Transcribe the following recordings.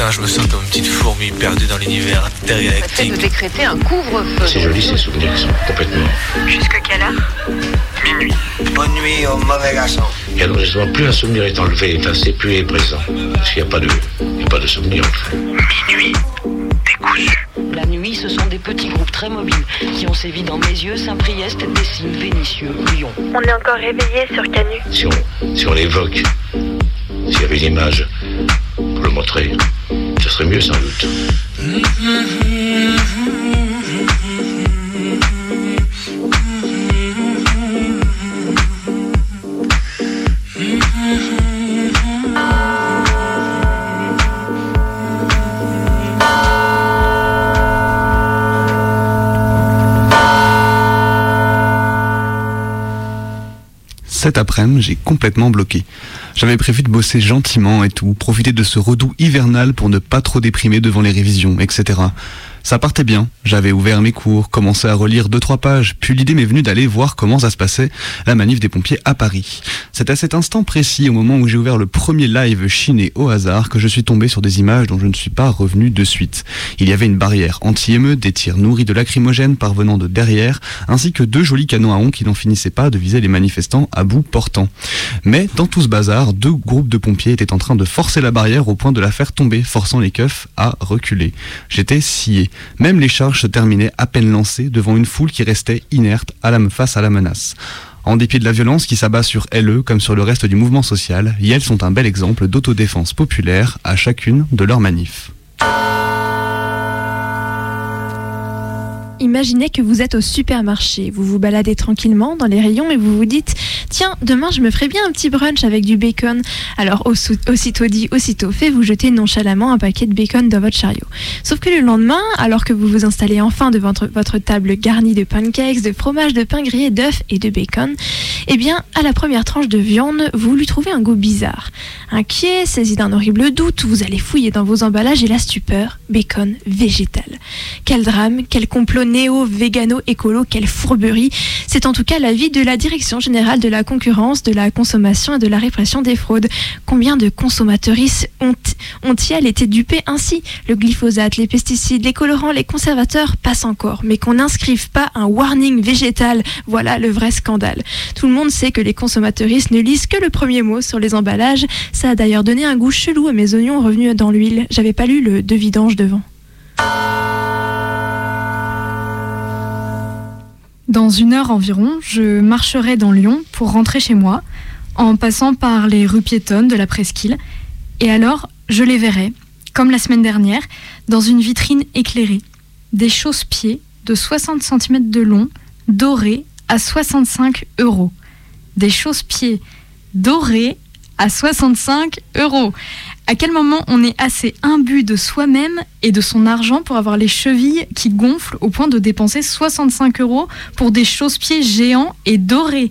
Putain, je me sens comme une petite fourmi perdue dans l'univers intergalactique. de décréter un couvre-feu. C'est joli ces souvenirs qui sont complètement. Jusque quelle heure? Minuit. Bonne nuit au mauvais garçon. Et alors justement, plus un souvenir est enlevé, effacé, plus il est présent. Parce qu'il n'y a pas de, il n'y a pas de souvenir en fait. Minuit. Décousu. La nuit, ce sont des petits groupes très mobiles qui ont sévi dans mes yeux, Saint-Priest, Dessines, Vénitieux, Lyon. On est encore réveillé sur Canu. Si on, si on l'évoque, s'il y avait une image pour le montrer, ce serait mieux sans doute. Cet après-midi, j'ai complètement bloqué. J'avais prévu de bosser gentiment et tout, profiter de ce redout hivernal pour ne pas trop déprimer devant les révisions, etc. Ça partait bien, j'avais ouvert mes cours, commencé à relire deux trois pages, puis l'idée m'est venue d'aller voir comment ça se passait, la manif des pompiers à Paris. C'est à cet instant précis, au moment où j'ai ouvert le premier live chiné au hasard, que je suis tombé sur des images dont je ne suis pas revenu de suite. Il y avait une barrière anti-émeute, des tirs nourris de lacrymogènes parvenant de derrière, ainsi que deux jolis canons à on qui n'en finissaient pas de viser les manifestants à bout portant. Mais dans tout ce bazar, deux groupes de pompiers étaient en train de forcer la barrière au point de la faire tomber, forçant les keufs à reculer. J'étais scié. Même les charges se terminaient à peine lancées devant une foule qui restait inerte à la, face à la menace. En dépit de la violence qui s'abat sur LE comme sur le reste du mouvement social, Yel sont un bel exemple d'autodéfense populaire à chacune de leurs manifs. Imaginez que vous êtes au supermarché, vous vous baladez tranquillement dans les rayons et vous vous dites Tiens, demain je me ferai bien un petit brunch avec du bacon. Alors aussitôt dit, aussitôt fait, vous jetez nonchalamment un paquet de bacon dans votre chariot. Sauf que le lendemain, alors que vous vous installez enfin devant votre, table garnie de pancakes, de fromage, de pain grillé, d'œufs et de bacon, eh bien, à la première tranche de viande, vous lui trouvez un goût bizarre. Inquiet, saisi d'un horrible doute, vous allez fouiller dans vos emballages et la stupeur, bacon végétal. Quel drame, quel complot néo-végano-écolo, quelle fourberie. C'est en tout cas l'avis de la Direction générale de la concurrence, de la consommation et de la répression des fraudes. Combien de consommateuristes ont-ils été dupés ainsi? Le glyphosate, les pesticides, les colorants, les conservateurs passent encore, mais qu'on n'inscrive pas un warning végétal, voilà le vrai scandale. Tout le monde sait que les consommateuristes ne lisent que le premier mot sur les emballages. Ça a d'ailleurs donné un goût chelou à mes oignons revenus dans l'huile. J'avais pas lu le de vidange devant. Dans une heure environ, je marcherai dans Lyon pour rentrer chez moi, en passant par les rues piétonnes de la presqu'île, et alors je les verrai, comme la semaine dernière, dans une vitrine éclairée. Des chausse-pieds de 60 cm de long, dorés à 65 euros. Des chausse-pieds dorés à 65 euros. À quel moment on est assez imbu de soi-même et de son argent pour avoir les chevilles qui gonflent au point de dépenser 65 euros pour des chausse-pieds géants et dorés?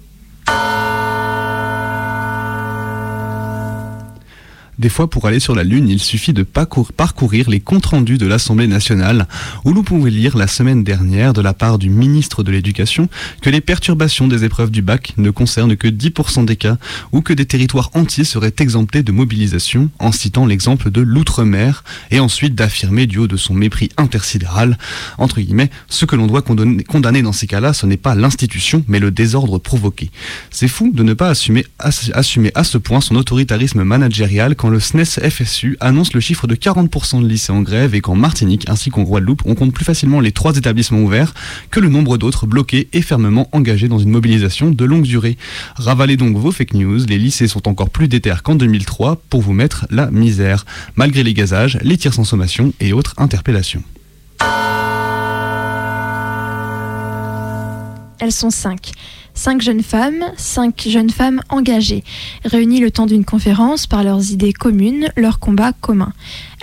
Des fois, pour aller sur la Lune, il suffit de parcourir les comptes rendus de l'Assemblée nationale, où l'on pouvait lire la semaine dernière de la part du ministre de l'Éducation que les perturbations des épreuves du bac ne concernent que 10% des cas, ou que des territoires entiers seraient exemptés de mobilisation, en citant l'exemple de l'outre-mer, et ensuite d'affirmer du haut de son mépris intersidéral, entre guillemets, ce que l'on doit condamner dans ces cas-là, ce n'est pas l'institution, mais le désordre provoqué. C'est fou de ne pas assumer, à ce point son autoritarisme managérial quand le SNES FSU annonce le chiffre de 40% de lycées en grève et qu'en Martinique ainsi qu'en Guadeloupe, on compte plus facilement les trois établissements ouverts que le nombre d'autres bloqués et fermement engagés dans une mobilisation de longue durée. Ravalez donc vos fake news, les lycées sont encore plus déter qu'en 2003 pour vous mettre la misère, malgré les gazages, les tirs sans sommation et autres interpellations. Elles sont cinq. Cinq jeunes femmes, cinq jeunes femmes engagées, réunies le temps d'une conférence par leurs idées communes, leurs combats communs.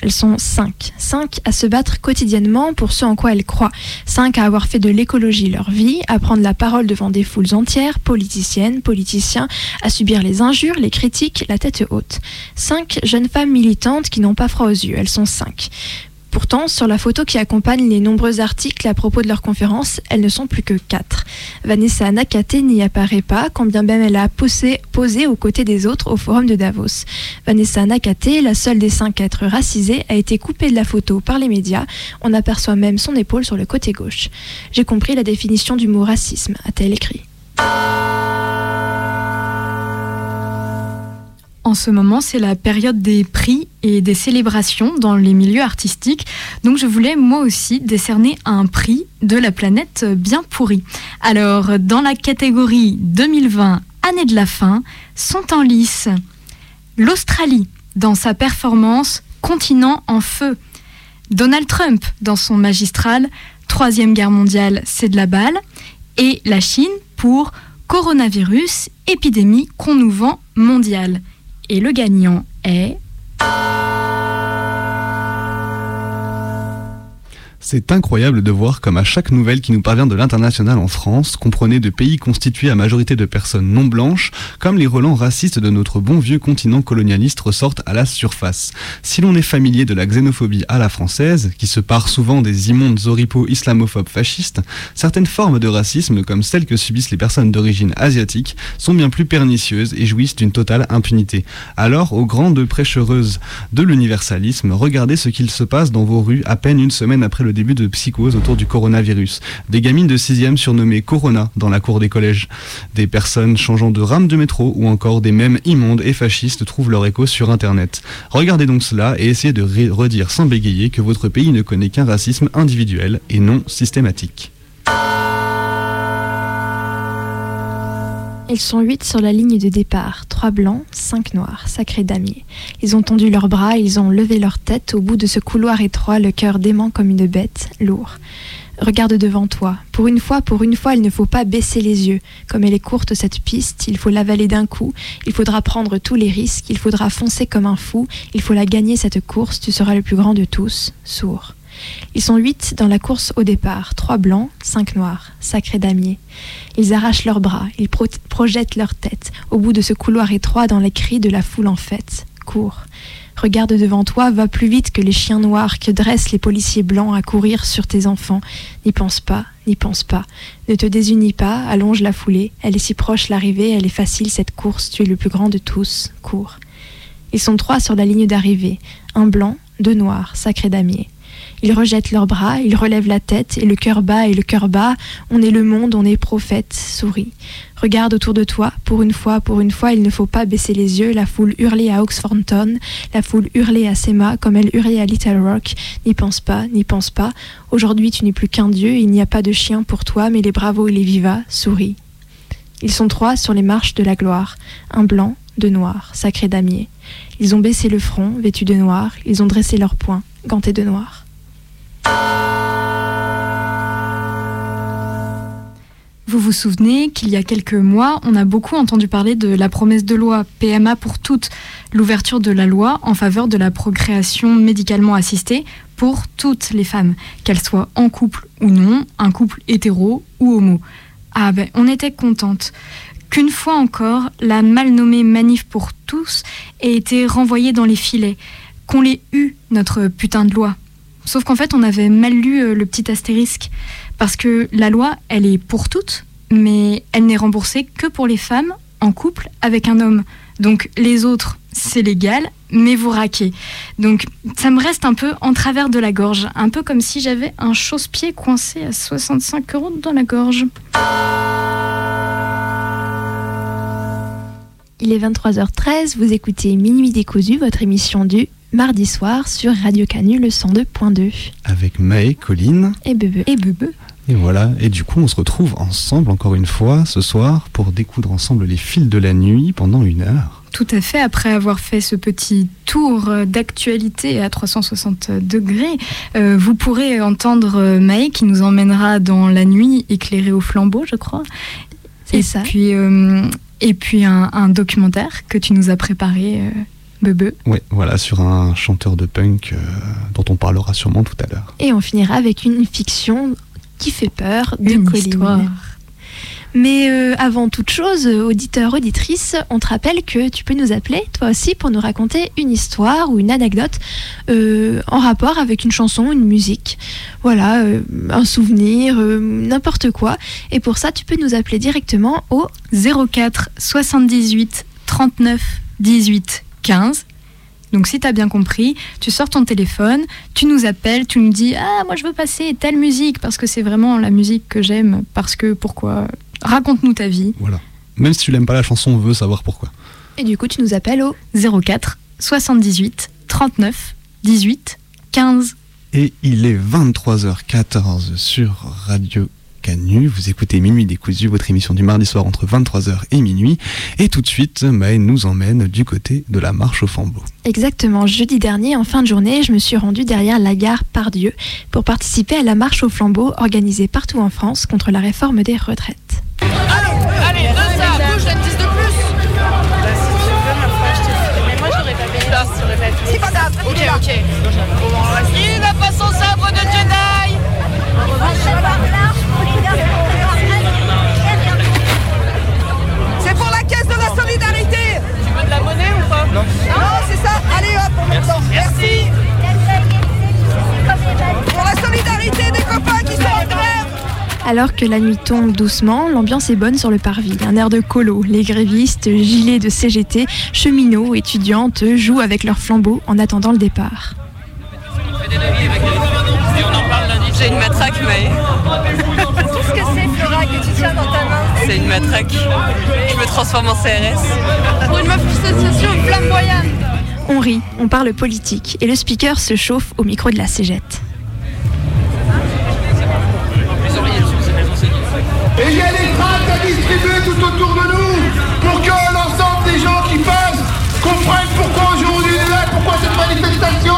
Elles sont cinq. Cinq à se battre quotidiennement pour ce en quoi elles croient. Cinq à avoir fait de l'écologie leur vie, à prendre la parole devant des foules entières, politiciennes, politiciens, à subir les injures, les critiques, la tête haute. Cinq jeunes femmes militantes qui n'ont pas froid aux yeux. Elles sont cinq. Pourtant, sur la photo qui accompagne les nombreux articles à propos de leur conférence, elles ne sont plus que quatre. Vanessa Nakate n'y apparaît pas, quand bien même elle a posé, aux côtés des autres au forum de Davos. Vanessa Nakate, la seule des cinq à être racisée, a été coupée de la photo par les médias. On aperçoit même son épaule sur le côté gauche. J'ai compris la définition du mot racisme, a-t-elle écrit. En ce moment, c'est la période des prix et des célébrations dans les milieux artistiques. Donc je voulais moi aussi décerner un prix de la planète bien pourrie. Alors, dans la catégorie 2020, année de la fin, sont en lice l'Australie dans sa performance Continent en feu, Donald Trump dans son magistral Troisième guerre mondiale, c'est de la balle, et la Chine pour coronavirus, épidémie qu'on nous vend mondiale. Et le gagnant est... C'est incroyable de voir comme à chaque nouvelle qui nous parvient de l'international en France, comprenez de pays constitués à majorité de personnes non blanches, comme les relents racistes de notre bon vieux continent colonialiste ressortent à la surface. Si l'on est familier de la xénophobie à la française, qui se part souvent des immondes oripeaux islamophobes fascistes, certaines formes de racisme, comme celles que subissent les personnes d'origine asiatique, sont bien plus pernicieuses et jouissent d'une totale impunité. Alors, aux grandes prêchereuses de l'universalisme, regardez ce qu'il se passe dans vos rues à peine une semaine après le début de psychose autour du coronavirus. Des gamines de 6e surnommées Corona dans la cour des collèges. Des personnes changeant de rame de métro ou encore des mêmes immondes et fascistes trouvent leur écho sur Internet. Regardez donc cela et essayez de redire sans bégayer que votre pays ne connaît qu'un racisme individuel et non systématique. Ils sont huit sur la ligne de départ, trois blancs, cinq noirs, sacrés damiers. Ils ont tendu leurs bras, ils ont levé leur tête au bout de ce couloir étroit, le cœur dément comme une bête, lourd. Regarde devant toi. Pour une fois, pour une fois, il ne faut pas baisser les yeux. Comme elle est courte cette piste, il faut l'avaler d'un coup. Il faudra prendre tous les risques. Il faudra foncer comme un fou. Il faut la gagner cette course. Tu seras le plus grand de tous, sourd. Ils sont huit dans la course au départ, trois blancs, cinq noirs, sacrés damiers. Ils arrachent leurs bras, ils pro projettent leur tête au bout de ce couloir étroit dans les cris de la foule en fête. Cours. Regarde devant toi, va plus vite que les chiens noirs que dressent les policiers blancs à courir sur tes enfants. N'y pense pas, n'y pense pas. Ne te désunis pas, allonge la foulée. Elle est si proche l'arrivée, elle est facile cette course, tu es le plus grand de tous. Cours. Ils sont trois sur la ligne d'arrivée. Un blanc, deux noirs, sacrés damiers. Ils rejettent leurs bras, ils relèvent la tête, et le cœur bas et le cœur bas. On est le monde, on est prophète, souris. Regarde autour de toi, pour une fois, pour une fois, il ne faut pas baisser les yeux. La foule hurlait à Oxfordton, la foule hurlait à Sema, comme elle hurlait à Little Rock. N'y pense pas, n'y pense pas. Aujourd'hui, tu n'es plus qu'un dieu, il n'y a pas de chien pour toi, mais les bravos et les vivas, souris. Ils sont trois sur les marches de la gloire, un blanc, deux noirs, sacrés damiers. Ils ont baissé le front, vêtus de noir, ils ont dressé leurs poings, gantés de noir. Vous vous souvenez qu'il y a quelques mois, on a beaucoup entendu parler de la promesse de loi PMA pour toutes, l'ouverture de la loi en faveur de la procréation médicalement assistée pour toutes les femmes, qu'elles soient en couple ou non, un couple hétéro ou homo. Ah ben, on était contente qu'une fois encore, la mal nommée manif pour tous ait été renvoyée dans les filets, qu'on l'ait eu, notre putain de loi. Sauf qu'en fait, on avait mal lu euh, le petit astérisque. Parce que la loi, elle est pour toutes, mais elle n'est remboursée que pour les femmes en couple avec un homme. Donc les autres, c'est légal, mais vous raquez. Donc ça me reste un peu en travers de la gorge, un peu comme si j'avais un chausse-pied coincé à 65 euros dans la gorge. Il est 23h13, vous écoutez Minuit décousu, votre émission du mardi soir sur Radio Canu le 102.2. Avec Maë, Colline et Bebe. Et Bebe. Et voilà, et du coup on se retrouve ensemble encore une fois ce soir pour découdre ensemble les fils de la nuit pendant une heure. Tout à fait, après avoir fait ce petit tour d'actualité à 360 degrés, euh, vous pourrez entendre Maë qui nous emmènera dans la nuit éclairée au flambeau, je crois. C'est ça. Puis, euh, et puis un, un, documentaire que tu nous as préparé. Euh, Bebe. Oui, voilà, sur un chanteur de punk euh, dont on parlera sûrement tout à l'heure. Et on finira avec une fiction qui fait peur de une histoire. Mais euh, avant toute chose, auditeur, auditrice, on te rappelle que tu peux nous appeler, toi aussi, pour nous raconter une histoire ou une anecdote euh, en rapport avec une chanson, une musique. Voilà, euh, un souvenir, euh, n'importe quoi. Et pour ça, tu peux nous appeler directement au 04 78 39 18 15. Donc si tu as bien compris, tu sors ton téléphone, tu nous appelles, tu nous dis "Ah, moi je veux passer telle musique parce que c'est vraiment la musique que j'aime parce que pourquoi? Raconte-nous ta vie." Voilà. Même si tu n'aimes pas la chanson, on veut savoir pourquoi. Et du coup, tu nous appelles au 04 78 39 18 15. Et il est 23h14 sur Radio Canu. Vous écoutez Minuit décousu, votre émission du mardi soir entre 23h et minuit. Et tout de suite, Maë nous emmène du côté de la marche au flambeau. Exactement, jeudi dernier, en fin de journée, je me suis rendue derrière la gare Pardieu pour participer à la marche au flambeau organisée partout en France contre la réforme des retraites. Allez, deux ça, bouge la petite de plus Mais moi j'aurais pas payé. j'aurais pas payé. C'est pas grave, ok, ok. Il n'a pas son sabre de Jedi Non. Non, c'est ça, allez hop, on met dedans. Merci Pour la solidarité des copains qui sont en grève Alors que la nuit tombe doucement, l'ambiance est bonne sur le parvis. Un air de colo, les grévistes, gilets de CGT, cheminots, étudiantes jouent avec leurs flambeaux en attendant le départ. J'ai une matraque, mais. Qu'est-ce que c'est, Flora, que tu tiens dans ta main C'est une matraque. Je me transforme en CRS. On rit, on parle politique et le speaker se chauffe au micro de la cégette. Et il y a des tracts à distribuer tout autour de nous pour que l'ensemble des gens qui passent comprennent pourquoi aujourd'hui on est là, pourquoi cette manifestation.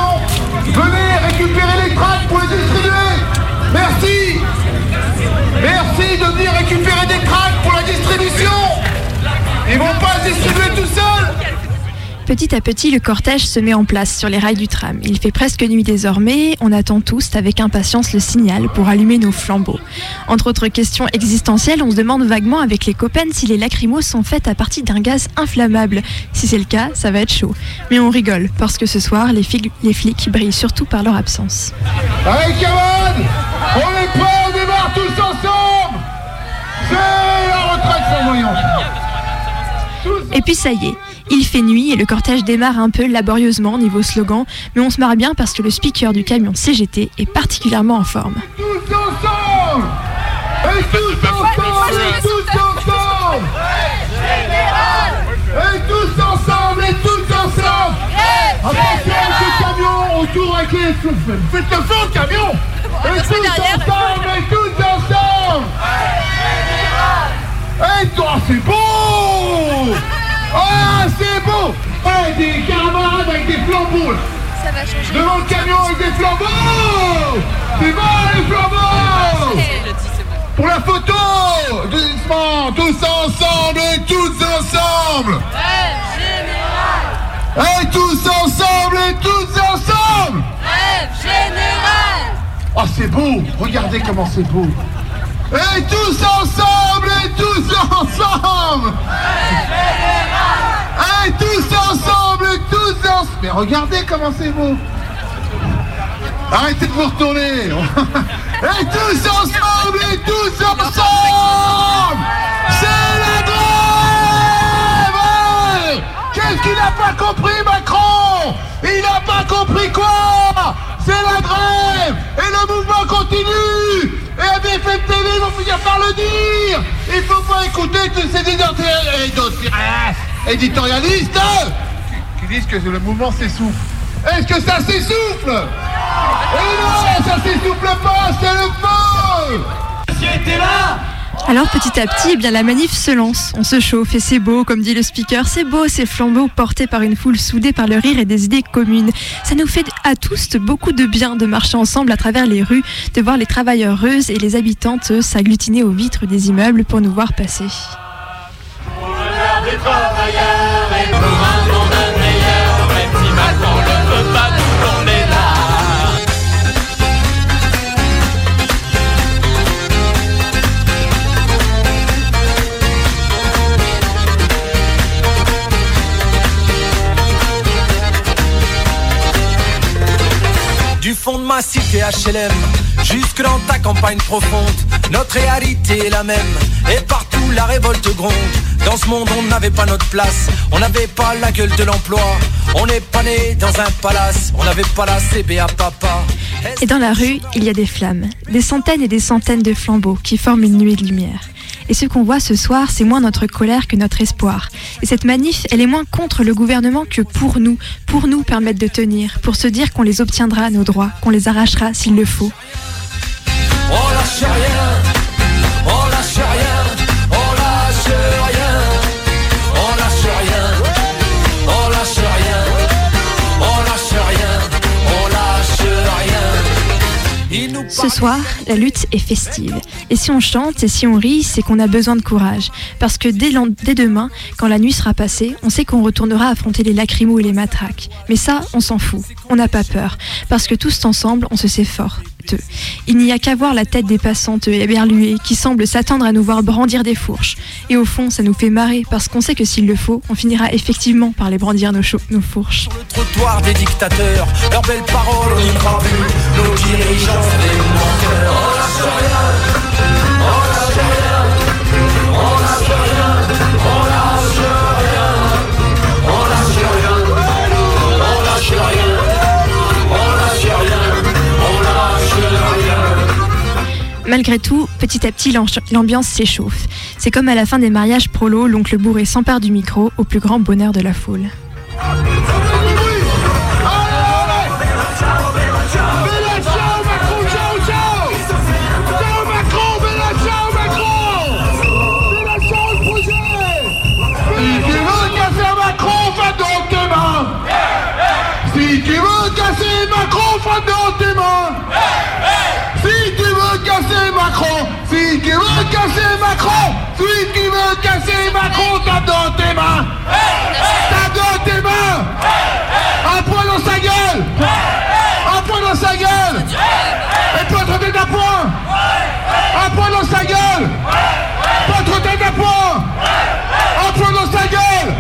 Venez récupérer les tracts pour les distribuer. Merci. Merci de venir récupérer des tracts pour la distribution. Ils vont pas se distribuer tout seuls. Petit à petit, le cortège se met en place sur les rails du tram. Il fait presque nuit désormais, on attend tous avec impatience le signal pour allumer nos flambeaux. Entre autres questions existentielles, on se demande vaguement avec les copains si les lacrymos sont faites à partir d'un gaz inflammable. Si c'est le cas, ça va être chaud. Mais on rigole, parce que ce soir, les, fig- les flics brillent surtout par leur absence. Allez camarades, on est prêts, on démarre tous ensemble. C'est la retraite. Et puis ça y est, il fait nuit et le cortège démarre un peu laborieusement niveau slogan, mais on se marre bien parce que le speaker du camion CGT est particulièrement en forme. Tous ensemble Et tous ensemble Et tous ensemble Et tous ensemble Et tous ensemble Attention le camion autour avec les... Faites le feu au camion Et tous ensemble Et tous ensemble Et toi c'est beau Ah c'est beau. Eh des camarades avec des flambeaux. Là Ça va changer. Devant le camion avec des flambeaux. C'est bon les flambeaux. Pour la photo Doucement, tous ensemble et tous ensemble. Et tous ensemble et tous ensemble. Ah c'est beau. Regardez comment c'est beau. Et tous ensemble et tous ensemble Et tous ensemble et tous ensemble Mais regardez comment c'est beau Arrêtez de vous retourner. Et tous ensemble et tous ensemble. C'est la grève. Qu'est-ce qu'il n'a pas compris Macron? Il n'a pas compris quoi? C'est la grève. Et le mouvement continue. Et BFM TV vont finir par le dire. Il faut pas écouter tous ces éditori- éditori- éditorialistes qui disent que le mouvement s'essouffle. Est-ce que ça s'essouffle? Et non, ça s'essouffle pas, c'est le feu Alors petit à petit, eh bien, la manif se lance. On se chauffe et c'est beau, comme dit le speaker. C'est beau ces flambeaux portés par une foule soudée par le rire et des idées communes. Ça nous fait à tous beaucoup de bien de marcher ensemble à travers les rues, de voir les travailleuses et les habitantes s'agglutiner aux vitres des immeubles pour nous voir passer. Ma cité HLM, jusque dans ta campagne profonde, notre réalité est la même. Et partout la révolte gronde. Dans ce monde, on n'avait pas notre place, on n'avait pas la gueule de l'emploi. On n'est pas né dans un palace, on n'avait pas la CB à papa. Et dans la rue, il y a des flammes, des centaines et des centaines de flambeaux qui forment une nuée de lumière. Et ce qu'on voit ce soir, c'est moins notre colère que notre espoir. Et cette manif, elle est moins contre le gouvernement que pour nous, pour nous permettre de tenir, pour se dire qu'on les obtiendra, nos droits, qu'on les arrachera s'il le faut. On lâche rien, Ce soir, la lutte est festive. Et si on chante et si on rit, c'est qu'on a besoin de courage. Parce que dès, demain, quand la nuit sera passée, on sait qu'on retournera affronter les lacrymos et les matraques. Mais ça, on s'en fout. On n'a pas peur. Parce que tous ensemble, on se sait Il n'y a qu'à voir la tête des passantes éberluées qui semblent s'attendre à nous voir brandir des fourches. Et au fond, ça nous fait marrer parce qu'on sait que s'il le faut, on finira effectivement par les brandir nos, fourches. Malgré tout, petit à petit, l'am- l'ambiance s'échauffe. C'est comme à la fin des mariages prolo, l'oncle bourré s'empare du micro au plus grand bonheur de la foule. Casser Macron, si tu veux casser Macron, tape dans mains Tape dans tes mains Un poing dans sa gueule Un poing dans sa gueule Et pas trop tête à poing Un poing dans sa gueule Pas trop tête à poing Un poing dans sa gueule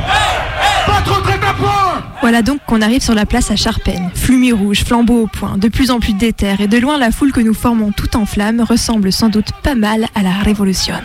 Pas trop tête à poing Voilà donc qu'on arrive sur la place à Charpennes. Flumis rouge, flambeau au poing, de plus en plus déter, et de loin la foule que nous formons tout en flammes ressemble sans doute pas mal à la Révolution.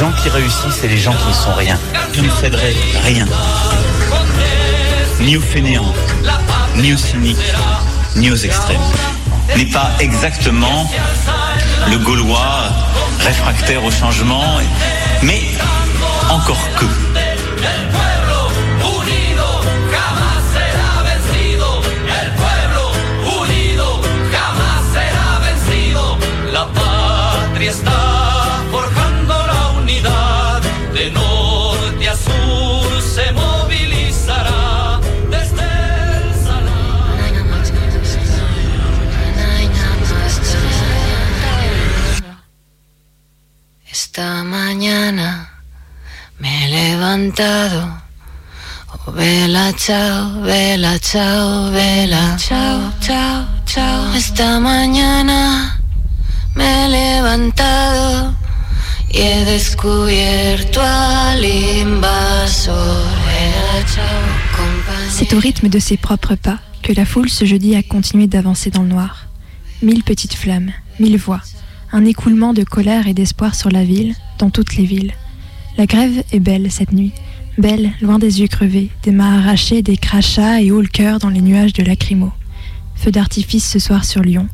Gens qui réussissent et les gens qui ne sont rien. Je ne céderai rien. Ni aux fainéants, ni aux cyniques, ni aux extrêmes. N'est pas exactement le Gaulois réfractaire au changement, mais encore que. Esta mañana me he levantado. Oh, vela, chao, vela, chao, vela. Chao, chao, chao. Esta mañana me he levantado y he descubierto al invasor. C'est au rythme de ses propres pas que la foule ce jeudi a continué d'avancer dans le noir. Mille petites flammes, mille voix, un écoulement de colère et d'espoir sur la ville, dans toutes les villes. La grève est belle cette nuit, Belle, loin des yeux crevés, des mains arrachées, des crachats et haut le cœur dans les nuages de lacrymo. Feu d'artifice ce soir sur Lyon.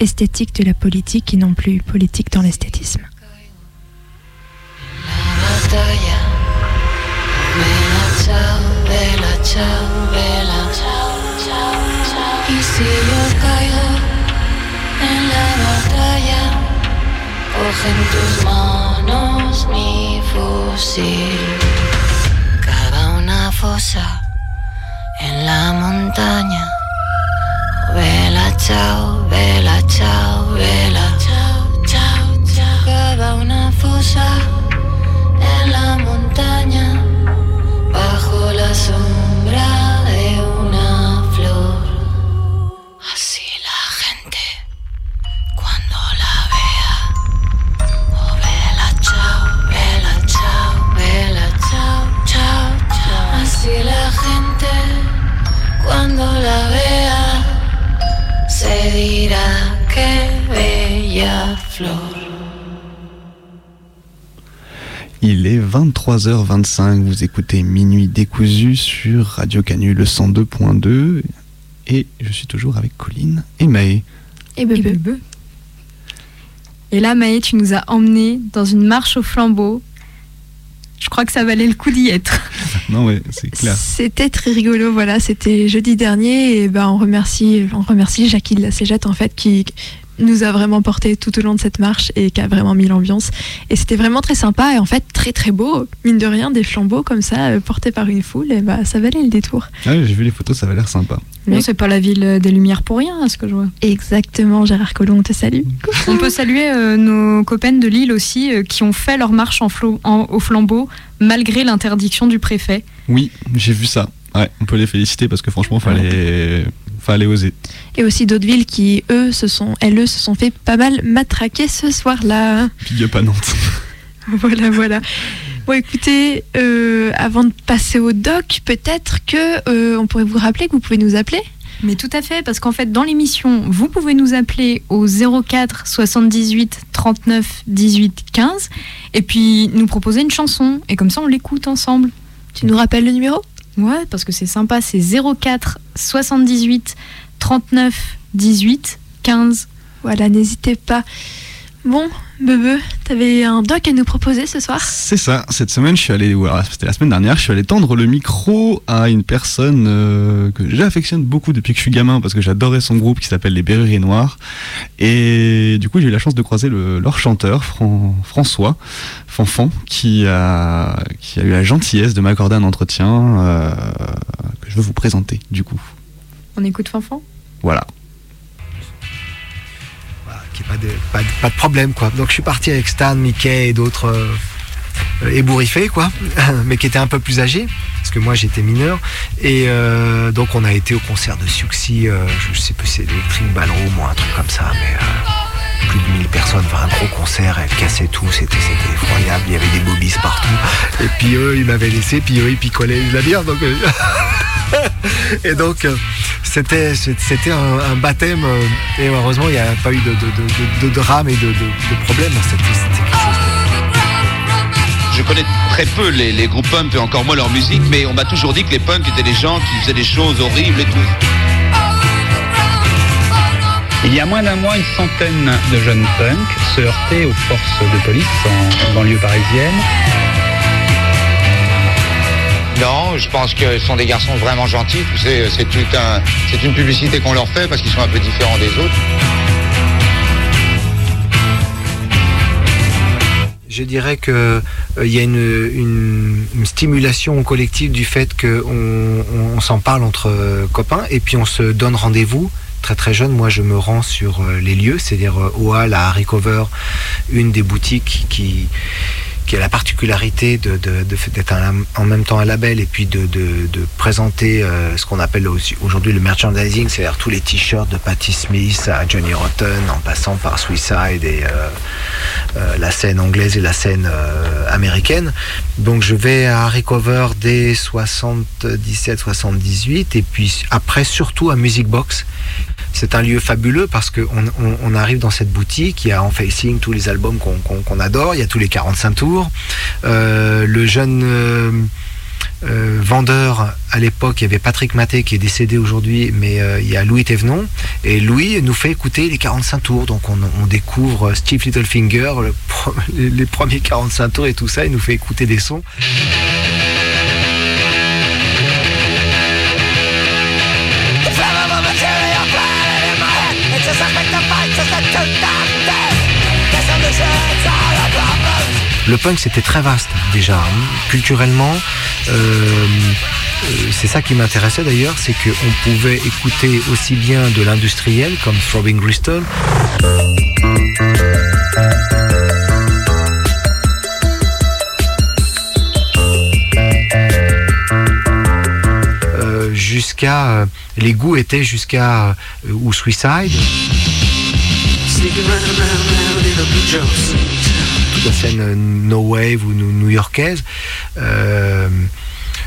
Esthétique de la politique et non plus politique dans l'esthétisme. En tus manos mi fusil. Cava una fosa en la montaña. Vela, chao, vela, chao, vela, chao, chao, chao. Cava una fosa en la montaña, bajo la sombra bella flor. Il est 23h25, vous écoutez Minuit décousu sur Radio Canu le 102.2 et je suis toujours avec Colline et Maë. Et Bebe. Bebe. Et là, Maë, tu nous as emmenés dans une marche au flambeau. Je crois que ça valait le coup d'y être. Non ouais, c'est clair. C'était très rigolo, voilà, c'était jeudi dernier et ben on remercie, on remercie Jackie de la Cégette en fait qui nous a vraiment porté tout au long de cette marche et qui a vraiment mis l'ambiance. Et c'était vraiment très sympa et en fait très très beau, mine de rien, des flambeaux comme ça euh, portés par une foule, et bah ça valait le détour. Ah ouais, j'ai vu les photos, ça avait l'air sympa. Non, c'est pas la ville des Lumières pour rien, à ce que je vois. Exactement, Gérard Collomb, on te salue. On peut saluer euh, nos copaines de Lille aussi euh, qui ont fait leur marche en flo- en- au flambeau malgré l'interdiction du préfet. Oui, j'ai vu ça. Ouais, on peut les féliciter parce que franchement, fallait, fallait oser. Et aussi d'autres villes qui, eux, se sont, elles, eux, se sont fait pas mal matraquer ce soir-là. Big up à Nantes. Voilà, voilà. Bon, écoutez, euh, avant de passer au doc, peut-être que euh, on pourrait vous rappeler que vous pouvez nous appeler. Mais tout à fait, parce qu'en fait, dans l'émission, vous pouvez nous appeler au 04 78 39 18 15 et puis nous proposer une chanson. Et comme ça, on l'écoute ensemble. Tu nous rappelles le numéro? Ouais, parce que c'est sympa, c'est 04 78 39 18 15. Voilà, n'hésitez pas. Bon, Bebe, t'avais un doc à nous proposer ce soir C'est ça, cette semaine, je suis allé, ou alors, c'était la semaine dernière, je suis allé tendre le micro à une personne euh, que j'affectionne beaucoup depuis que je suis gamin parce que j'adorais son groupe qui s'appelle Les Berruriers Noirs. Et du coup, j'ai eu la chance de croiser le- leur chanteur, Fran- François Fanfan, qui a, qui a eu la gentillesse de m'accorder un entretien euh, que je veux vous présenter, du coup. On écoute Fanfan? Voilà. Pas de, pas, de, problème quoi. Donc je suis parti avec Stan, Mickey et d'autres euh, euh, ébouriffés quoi, mais qui étaient un peu plus âgés, parce que moi j'étais mineur. Et euh, donc on a été au concert de Suxy, euh, je sais plus c'est Electric Ballroom ou un truc comme ça, mais plus de 1000 personnes, enfin un gros concert, elle cassait tout, c'était effroyable, il y avait des bobbies partout. Et puis eux ils m'avaient laissé, puis eux ils picolaient la bière, donc... et donc, euh, c'était c'était un, un baptême. euh, et heureusement, il n'y a pas eu de, de, de, de- de drame et de, de, de problème. C'était c'était quelque chose de- Je connais très peu les, les groupes punk et encore moins leur musique, mais on m'a toujours dit que les punks étaient des gens qui faisaient des choses horribles et tout. Il y a moins d'un mois, une centaine de jeunes punks se heurtaient aux forces de police en banlieue parisienne. Je pense que ce sont des garçons vraiment gentils. C'est une publicité qu'on leur fait parce qu'ils sont un peu différents des autres. Je dirais que euh, y a une, stimulation collective du fait qu'on on, on s'en parle entre euh, copains et puis on se donne rendez-vous. Très très jeune, moi je me rends sur euh, les lieux, c'est-à-dire euh, au Hall à Harry Cover, une des boutiques qui qui a la particularité de, d'être en même temps un label et puis de, de- de présenter euh, ce qu'on appelle aujourd'hui le merchandising, c'est-à-dire tous les t-shirts de Patti Smith à Johnny Rotten en passant par Suicide et euh, euh, la scène anglaise et la scène euh, américaine. Donc je vais à Harry Cover dès 77-78 et puis après surtout à Music Box. C'est un lieu fabuleux parce qu'on on, on arrive dans cette boutique, il y a en facing tous les albums qu'on adore, il y a tous les 45 tours. Euh, le jeune euh, euh, vendeurs à l'époque, il y avait Patrick Maté qui est décédé aujourd'hui, mais il y a Louis Thévenon. Et Louis nous fait écouter les 45 tours. Donc on, découvre Steve Littlefinger, les premiers 45 tours et tout ça. Il nous fait écouter des sons. Le punk c'était très vaste déjà, hein. culturellement. euh, euh, c'est ça qui m'intéressait d'ailleurs, c'est qu'on pouvait écouter aussi bien de l'industriel comme Throbbing Gristle. Euh, jusqu'à les goûts étaient jusqu'à euh, ou Suicide. Toute la scène euh, no wave ou new- new-yorkaise euh,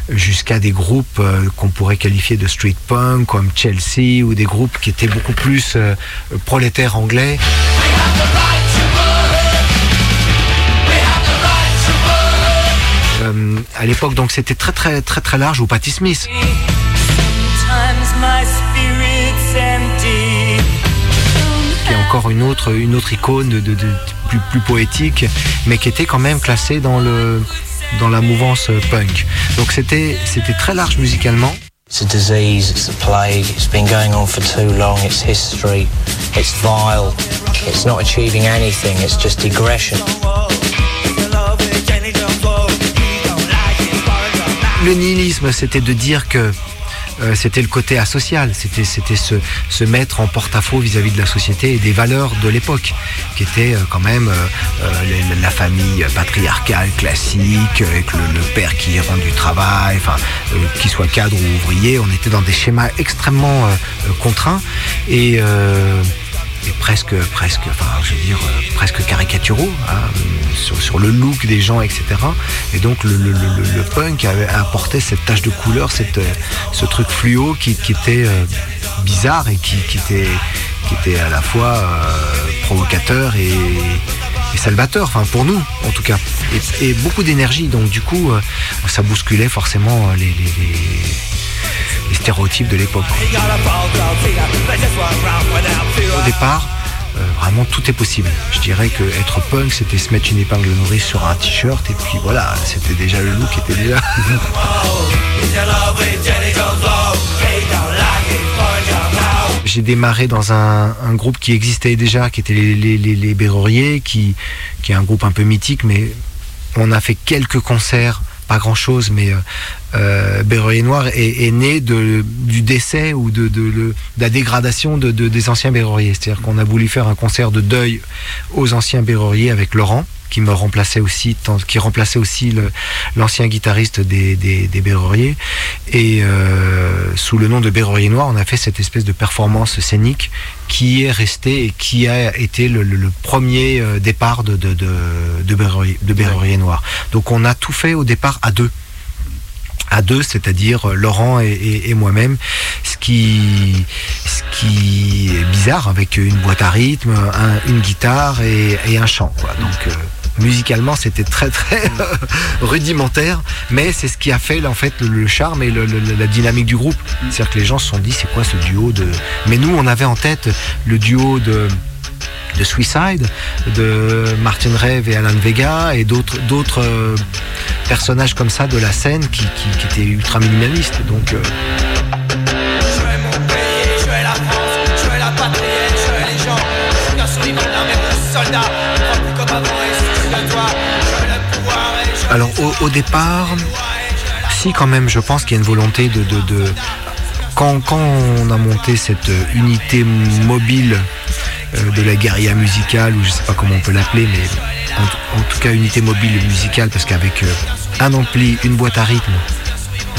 jusqu'à des groupes qu'on pourrait qualifier de street punk comme Chelsea ou des groupes qui étaient beaucoup plus prolétaires anglais. À l'époque donc c'était très très très très large ou Patti Smith encore une autre, une autre icône de, de- de- plus, plus poétique, mais qui était quand même classée dans, le, dans la mouvance punk. Donc c'était c'était très large musicalement. It's a disease, it's a plague, it's been going on for too long, it's history, it's vile, it's not achieving anything, it's just digression. Le nihilisme, c'était de dire que euh, c'était le côté asocial, c'était c'était se, mettre en porte-à-faux vis-à-vis de la société et des valeurs de l'époque, qui étaient euh, quand même euh, la famille patriarcale classique, avec le, père qui rend du travail, enfin, qu'il soit cadre ou ouvrier, on était dans des schémas extrêmement contraints. Et et presque, presque, enfin, je veux dire, euh, presque caricaturaux hein, sur, le look des gens, etc. Et donc le, le- punk avait apporté cette tache de couleur, cette, euh, ce truc fluo qui, était euh, bizarre et qui, était, qui était à la fois provocateur et, salvateur, enfin pour nous en tout cas. Et, beaucoup d'énergie, donc du coup, ça bousculait forcément les- les stéréotypes de l'époque. Au départ, euh, vraiment tout est possible. Je dirais que être punk, c'était se mettre une épingle nourrice sur un t-shirt et puis voilà, c'était déjà le look était déjà. J'ai démarré dans un, groupe qui existait déjà, qui était les, les, qui, qui est un groupe un peu mythique, mais on a fait quelques concerts, pas grand chose, mais euh, Noir est, est né de, du décès ou de, de, de la dégradation de, de- des anciens Berruriers. C'est-à-dire qu'on a voulu faire un concert de deuil aux anciens Berruriers avec Laurent qui me remplaçait aussi, qui remplaçait aussi l'ancien guitariste des, des, des Berruriers. Et euh, sous le nom de Berrurier Noir, on a fait cette espèce de performance scénique qui est restée et qui a été le, le- premier euh, départ de, de, de, de, de Berrurier Noir. Donc on a tout fait au départ à deux à deux, c'est-à-dire euh, Laurent et, moi-même, ce qui, ce qui est bizarre avec une boîte à rythme, un- une guitare et, un chant. Quoi. Donc euh, musicalement, c'était très très euh, rudimentaire, mais c'est ce qui a fait en fait le, charme et la dynamique du groupe. C'est-à-dire que les gens se sont dit, c'est quoi ce duo de Mais nous, on avait en tête le duo de de Suicide, de Martin Rev et Alan Vega et d'autres d'autres personnages comme ça de la scène qui, étaient ultra minimalistes. Donc euh, alors au, départ, si quand même, je pense qu'il y a une volonté de, quand, quand on a monté cette euh, unité mobile euh, de la guérilla musicale, ou je sais pas comment on peut l'appeler, mais en, tout cas unité mobile musicale, parce qu'avec un ampli, une boîte à rythme,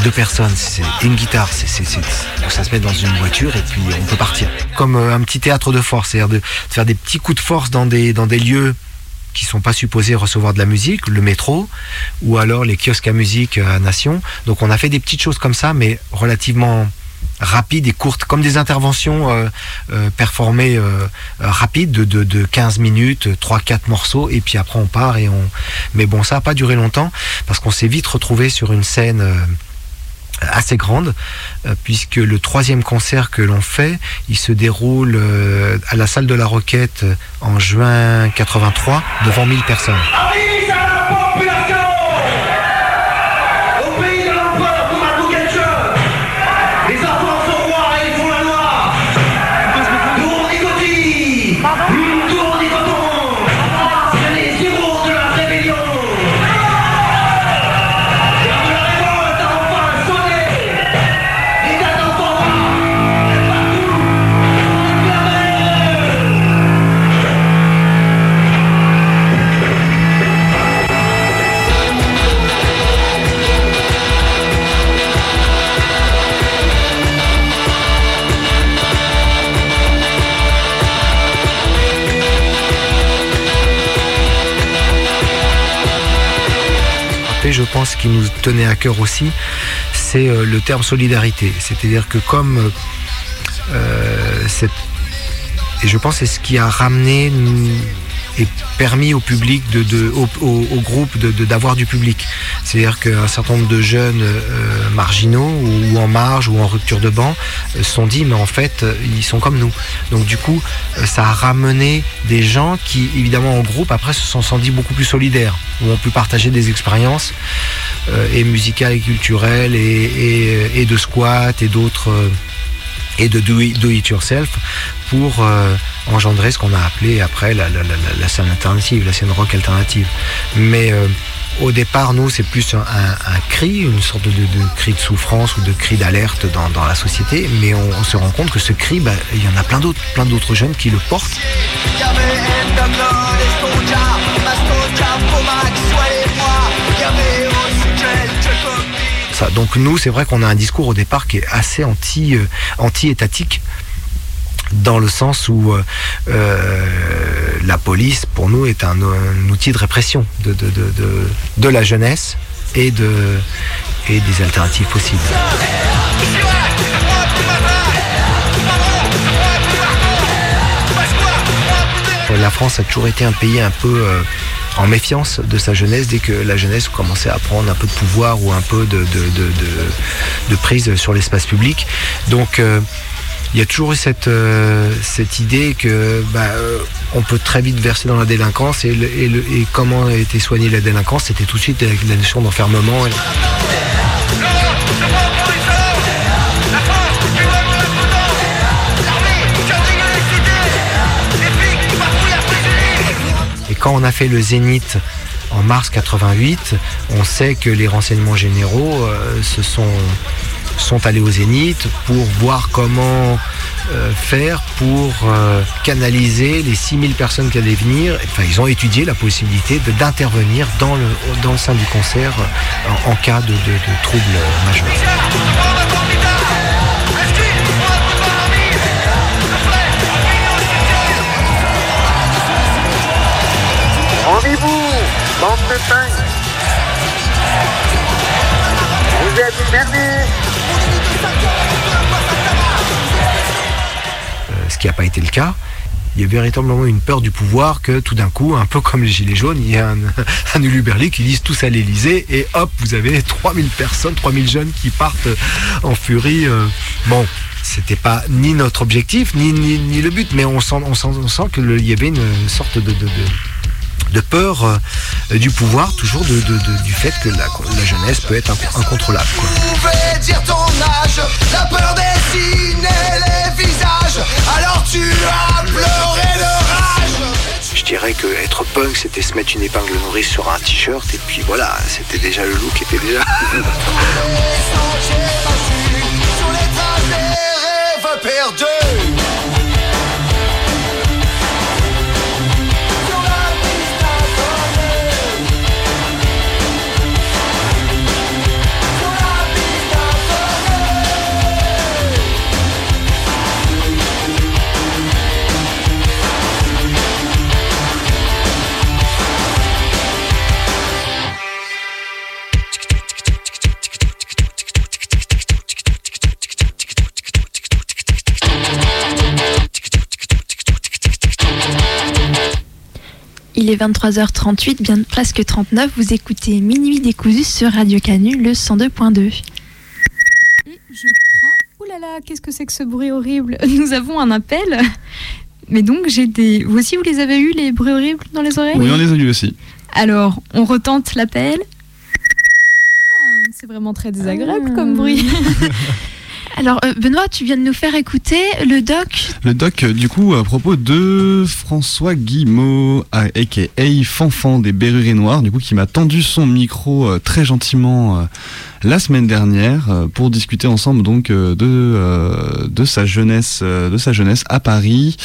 deux personnes, une guitare, c'est, ça se met dans une voiture et puis on peut partir. Comme euh, un petit théâtre de force, c'est-à-dire de, de faire des petits coups de force dans des, lieux qui sont pas supposés recevoir de la musique, le métro, ou alors les kiosques à musique à Nation. Donc on a fait des petites choses comme ça, mais relativement rapides et courtes, comme des interventions euh, euh, performées euh, euh, rapides de, de, de 15 minutes, 3-4 morceaux, et puis après on part et on... Mais bon, ça n'a pas duré longtemps, parce qu'on s'est vite retrouvé sur une scène... assez grande, puisque le troisième concert que l'on fait, il se déroule à la salle de la Roquette en juin 83 devant 1000 personnes. Je pense qu'il nous tenait à cœur aussi, c'est euh, le terme solidarité. C'est-à-dire que comme euh, et je pense que c'est ce qui a ramené et permis au public de, au, groupe de de- d'avoir du public. C'est-à-dire qu'un certain nombre de jeunes euh, marginaux ou, en marge ou en rupture de banc euh, se sont dit mais en fait euh, ils sont comme nous. Donc du coup ça a ramené des gens qui évidemment en groupe après se sont sentis beaucoup plus solidaires, où ont pu partager des expériences et musicales et culturelles et, de squat et d'autres et de do it, yourself pour engendrer ce qu'on a appelé après la, scène alternative, la scène rock alternative. Mais au départ, nous, c'est plus un, cri, une sorte de, cri de souffrance ou de cri d'alerte dans, la société. Mais on, se rend compte que ce cri, bah, il y en a plein d'autres, plein d'autres jeunes qui le portent. Donc nous, c'est vrai qu'on a un discours au départ qui est assez euh, anti-étatique dans le sens où euh, euh, la police, pour nous, est un, outil de répression de, de, de, de, la jeunesse et, de, et des alternatives possibles. La France a toujours été un pays un peu euh, en méfiance de sa jeunesse dès que la jeunesse commençait à prendre un peu de pouvoir ou un peu de, de, de, de- de prise sur l'espace public. Donc euh, il y a toujours eu cette, euh, cette idée que bah, euh, on peut très vite verser dans la délinquance et, comment a été soignée la délinquance, c'était tout de suite avec la notion d'enfermement. Et quand on a fait le Zénith en mars 88, on sait que les renseignements généraux euh, se sont, sont allés au Zénith pour voir comment euh, faire pour euh, canaliser les 6000 personnes qui allaient venir. Enfin, ils ont étudié la possibilité d'intervenir dans le, sein du concert euh, en, cas de, de- de troubles majeurs. Rendez-vous, bande de. Vous êtes. Qui n'a pas été le cas. Il y a véritablement une peur du pouvoir que tout d'un coup, un peu comme les Gilets jaunes, il y a un, un Uluberli qui lise tous à l'Elysée et hop, vous avez 3000 personnes, 3000 jeunes qui partent en furie. euh. Bon, c'était pas ni notre objectif, ni, ni, le but, mais on sent, on sent, on sent qu'il y avait une sorte de, de, peur euh, du pouvoir, toujours du fait que la, jeunesse peut être inc- incontrôlable. quoi. pouvais dire ton âge, la peur les visages, alors tu as pleuré de rage. Je dirais que être punk, c'était se mettre une épingle nourrice sur un t-shirt et puis voilà, c'était déjà le look était déjà. Perdus. Il est 23h38, bien presque 39. Vous écoutez Minuit décousu sur Radio Canu, le 102.2. Et je crois. Ouh là là, qu'est-ce que c'est que ce bruit horrible Nous avons un appel. Mais donc, j'ai des. Vous aussi, vous les avez eu, les bruits horribles dans les oreilles Oui, on les a eu aussi. Alors, on retente l'appel. Ah, C'est vraiment très désagréable comme bruit. Alors, euh, Benoît, tu viens de nous faire écouter le doc. Le doc, euh, du coup, à propos de François Guimau, a.k.a. Fanfan des Berruriers Noirs, du coup, qui m'a tendu son micro euh, très gentiment la semaine dernière euh, pour discuter ensemble donc euh, de euh, de sa jeunesse, de sa jeunesse à Paris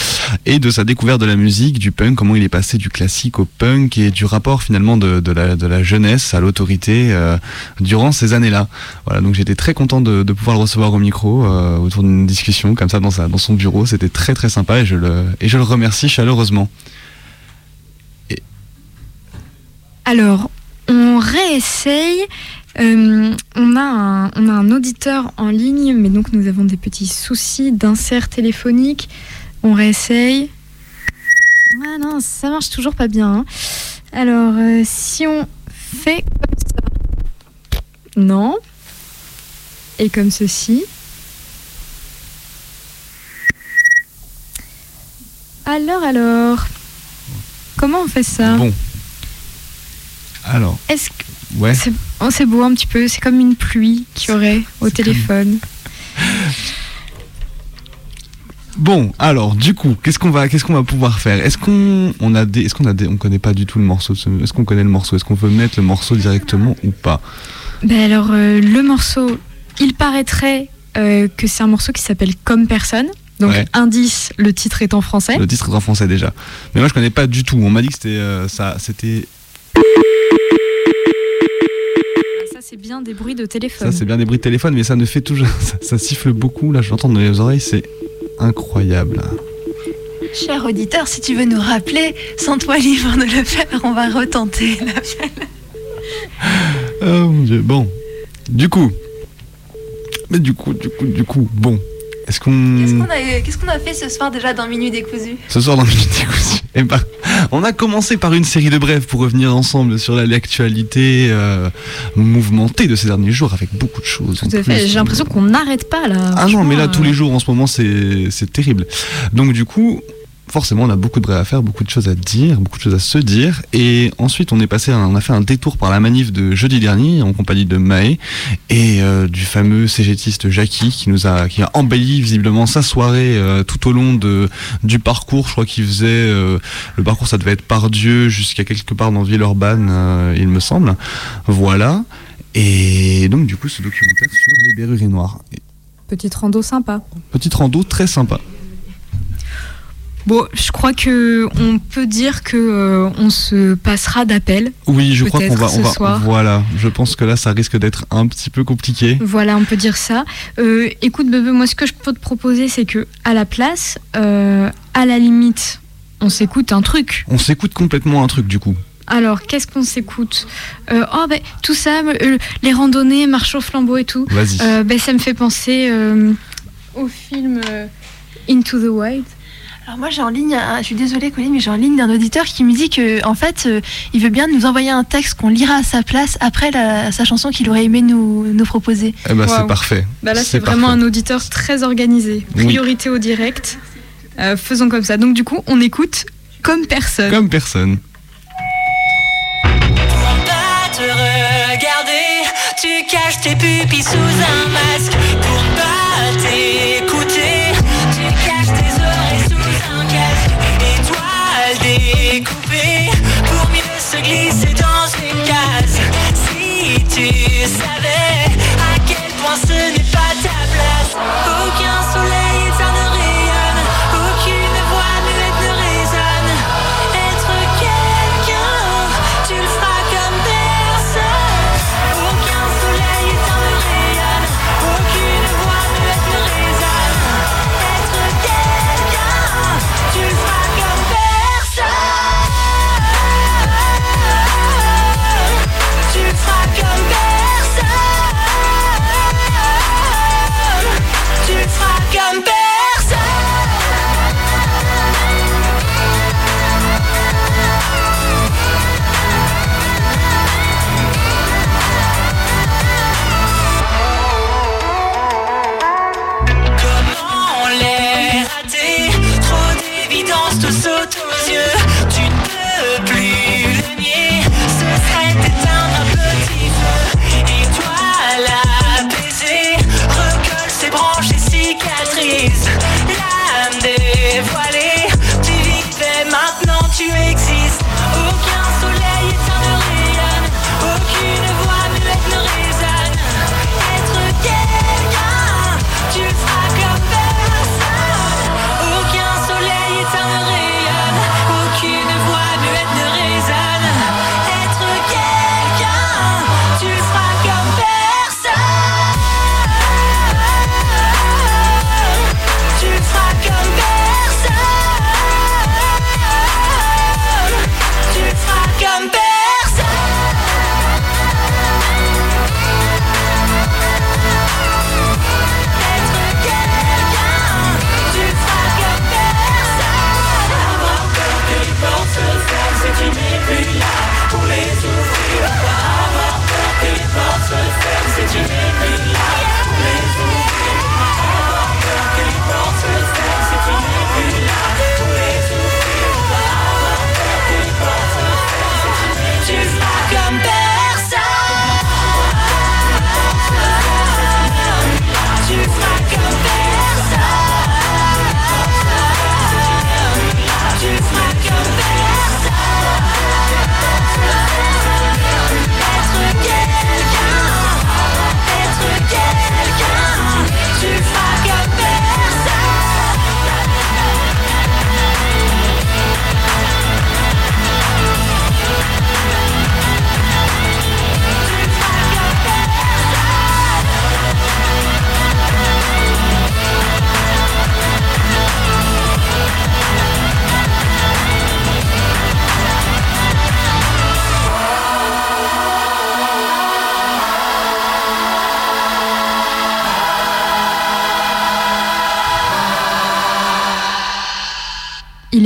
et de sa découverte de la musique, du punk, comment il est passé du classique au punk et du rapport finalement de, de la de la jeunesse à l'autorité euh, durant ces années-là. Voilà, donc j'étais très content de, de pouvoir le recevoir au micro euh, autour d'une discussion comme ça dans sa dans son bureau. C'était très très sympa et je le et je le remercie chaleureusement. Alors, on réessaye. Euh, on, a un, on a un auditeur en ligne, mais donc nous avons des petits soucis d'insert téléphonique. On réessaye. Ah non, ça marche toujours pas bien. hein. Alors, euh, si on fait comme ça. Non. Et comme ceci. Alors, alors. Comment on fait ça? Bon. Alors, Est-ce que ouais. C'est oh, c'est beau un petit peu, c'est comme une pluie qu'il y aurait au téléphone. Bon, alors du coup, qu'est-ce qu'on va, qu'est-ce qu'on va pouvoir faire? Est-ce qu'on, on a des, est-ce qu'on a des, on connaît pas du tout le morceau. Est-ce qu'on connaît le morceau? Est-ce qu'on veut mettre le morceau directement ou pas? Ben alors euh, le morceau, il paraîtrait euh, que c'est un morceau qui s'appelle Comme personne. Donc Ouais. indice, le titre est en français. Le titre est en français déjà. Mais moi je connais pas du tout. On m'a dit que c'était euh, ça, c'était c'est bien des bruits de téléphone. ça, c'est bien des bruits de téléphone, mais ça ne fait toujours, ça, ça siffle beaucoup. Là, je l'entends dans les oreilles, c'est incroyable. Cher auditeur, si tu veux nous rappeler, sens-toi libre de le faire, on va retenter l'appel. Oh mon dieu. Bon, du coup, mais du coup, du coup, du coup, bon. Est-ce qu'on Qu'est-ce qu'on a, qu'est-ce qu'on a fait ce soir déjà dans Minuit décousu Ce soir dans Minute Décousu. Eh ben, on a commencé par une série de brèves pour revenir ensemble sur la- l'actualité euh, mouvementée de ces derniers jours avec beaucoup de choses. en Tout à plus. fait. J'ai l'impression qu'on n'arrête pas là. Ah non, mais là, tous les jours en ce moment, c'est c'est terrible. Donc, du coup, forcément, on a beaucoup de brèves à faire, beaucoup de choses à dire, beaucoup de choses à se dire. Et ensuite, on est passé, à- on a fait un détour par la manif de jeudi dernier en compagnie de Maë et euh, du fameux cégétiste Jackie qui nous a, qui a embelli visiblement sa soirée euh, tout au long de, du parcours. Je crois qu'il faisait, euh, le parcours, ça devait être par Dieu jusqu'à quelque part dans Villeurbanne, il me semble. Voilà. Et donc, du coup, ce documentaire sur les Berruriers Noirs. Petite rando sympa. Petite rando très sympa. Bon, je crois que on peut dire que euh, on se passera d'appel. Oui, je crois qu'on va, on va. soir. Voilà, je pense que là, ça risque d'être un petit peu compliqué. Voilà, on peut dire ça. Euh, écoute, Bebe, moi, ce que je peux te proposer, c'est que à la place, euh, à la limite, on s'écoute un truc. On s'écoute complètement un truc du coup. Alors, qu'est-ce qu'on s'écoute? Euh, Oh, ben, tout ça, euh, les randonnées, marche au flambeau et tout. Vas-y. Euh, ben, ça me fait penser au film Into the Wild. Alors moi j'ai en ligne, un- je suis désolée Colline, mais j'ai en ligne d'un auditeur qui me dit que en fait euh, il veut bien nous envoyer un texte qu'on lira à sa place après la- sa chanson qu'il aurait aimé nous, nous proposer. Eh ben, c'est parfait. Bah là, c'est vraiment un auditeur très organisé. Oui. Priorité au direct. Euh, faisons comme ça. Donc, du coup, on écoute comme personne. Comme personne. pas te regarder. Tu caches tes pupilles sous un masque tu savais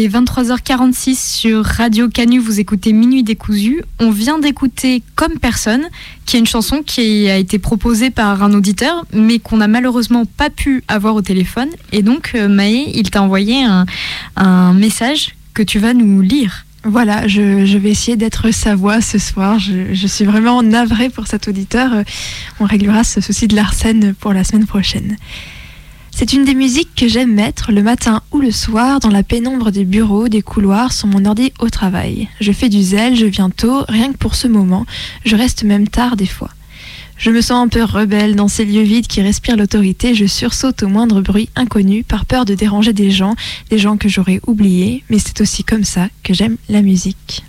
est 23h46 sur Radio Canu, vous écoutez Minuit décousu. On vient d'écouter Comme personne, qui est une chanson qui a été proposée par un auditeur, mais qu'on n'a malheureusement pas pu avoir au téléphone. Et donc, euh, Maë, il t'a envoyé un, message que tu vas nous lire. Voilà, je, je vais essayer d'être sa voix ce soir. Je, je suis vraiment navrée pour cet auditeur. Euh, On réglera ce souci de l'arsène pour la semaine prochaine. C'est une des musiques que j'aime mettre le matin ou le soir dans la pénombre des bureaux, des couloirs, sur mon ordi au travail. Je fais du zèle, je viens tôt, rien que pour ce moment. Je reste même tard des fois. Je me sens un peu rebelle dans ces lieux vides qui respirent l'autorité. Je sursaute au moindre bruit inconnu par peur de déranger des gens, des gens que j'aurais oubliés. Mais c'est aussi comme ça que j'aime la musique.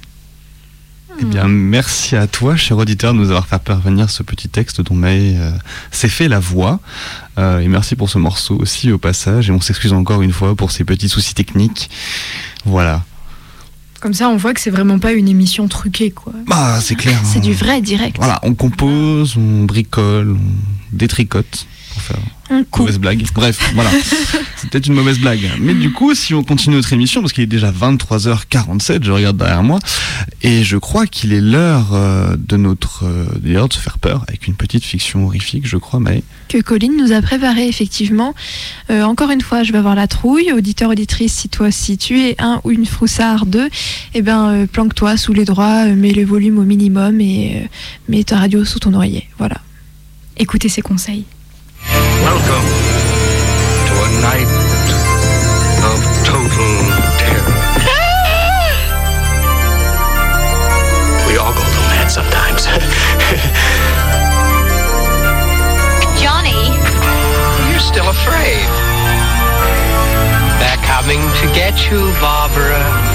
Eh bien, merci à toi, cher auditeur, de nous avoir fait parvenir ce petit texte dont Maë euh, s'est fait la voix. Euh, et merci pour ce morceau aussi au passage. Et on s'excuse encore une fois pour ces petits soucis techniques. Voilà. Comme ça, on voit que c'est vraiment pas une émission truquée, quoi. Bah, c'est clair. C'est hein. du vrai direct. Voilà, on compose, on bricole, on détricote pour faire Un coup. mauvaise blague. Bref, voilà. C'est peut-être une mauvaise blague. Mais du coup, si on continue notre émission, parce qu'il est déjà 23h47, je regarde derrière moi, et je crois qu'il est l'heure euh, de notre, euh, d'ailleurs, de se faire peur avec une petite fiction horrifique, je crois, mais que Colline nous a préparé effectivement. Euh, encore une fois, je vais avoir la trouille. Auditeur, auditrice, si toi, si tu es un ou une froussard deux, eh ben, euh, planque-toi sous les droits, euh, mets le volume au minimum et euh, mets ta radio sous ton oreiller. Voilà. Écoutez ses conseils. Welcome to a night of total terror. we all go a little mad sometimes. Johnny, You're still afraid. They're coming to get you, Barbara.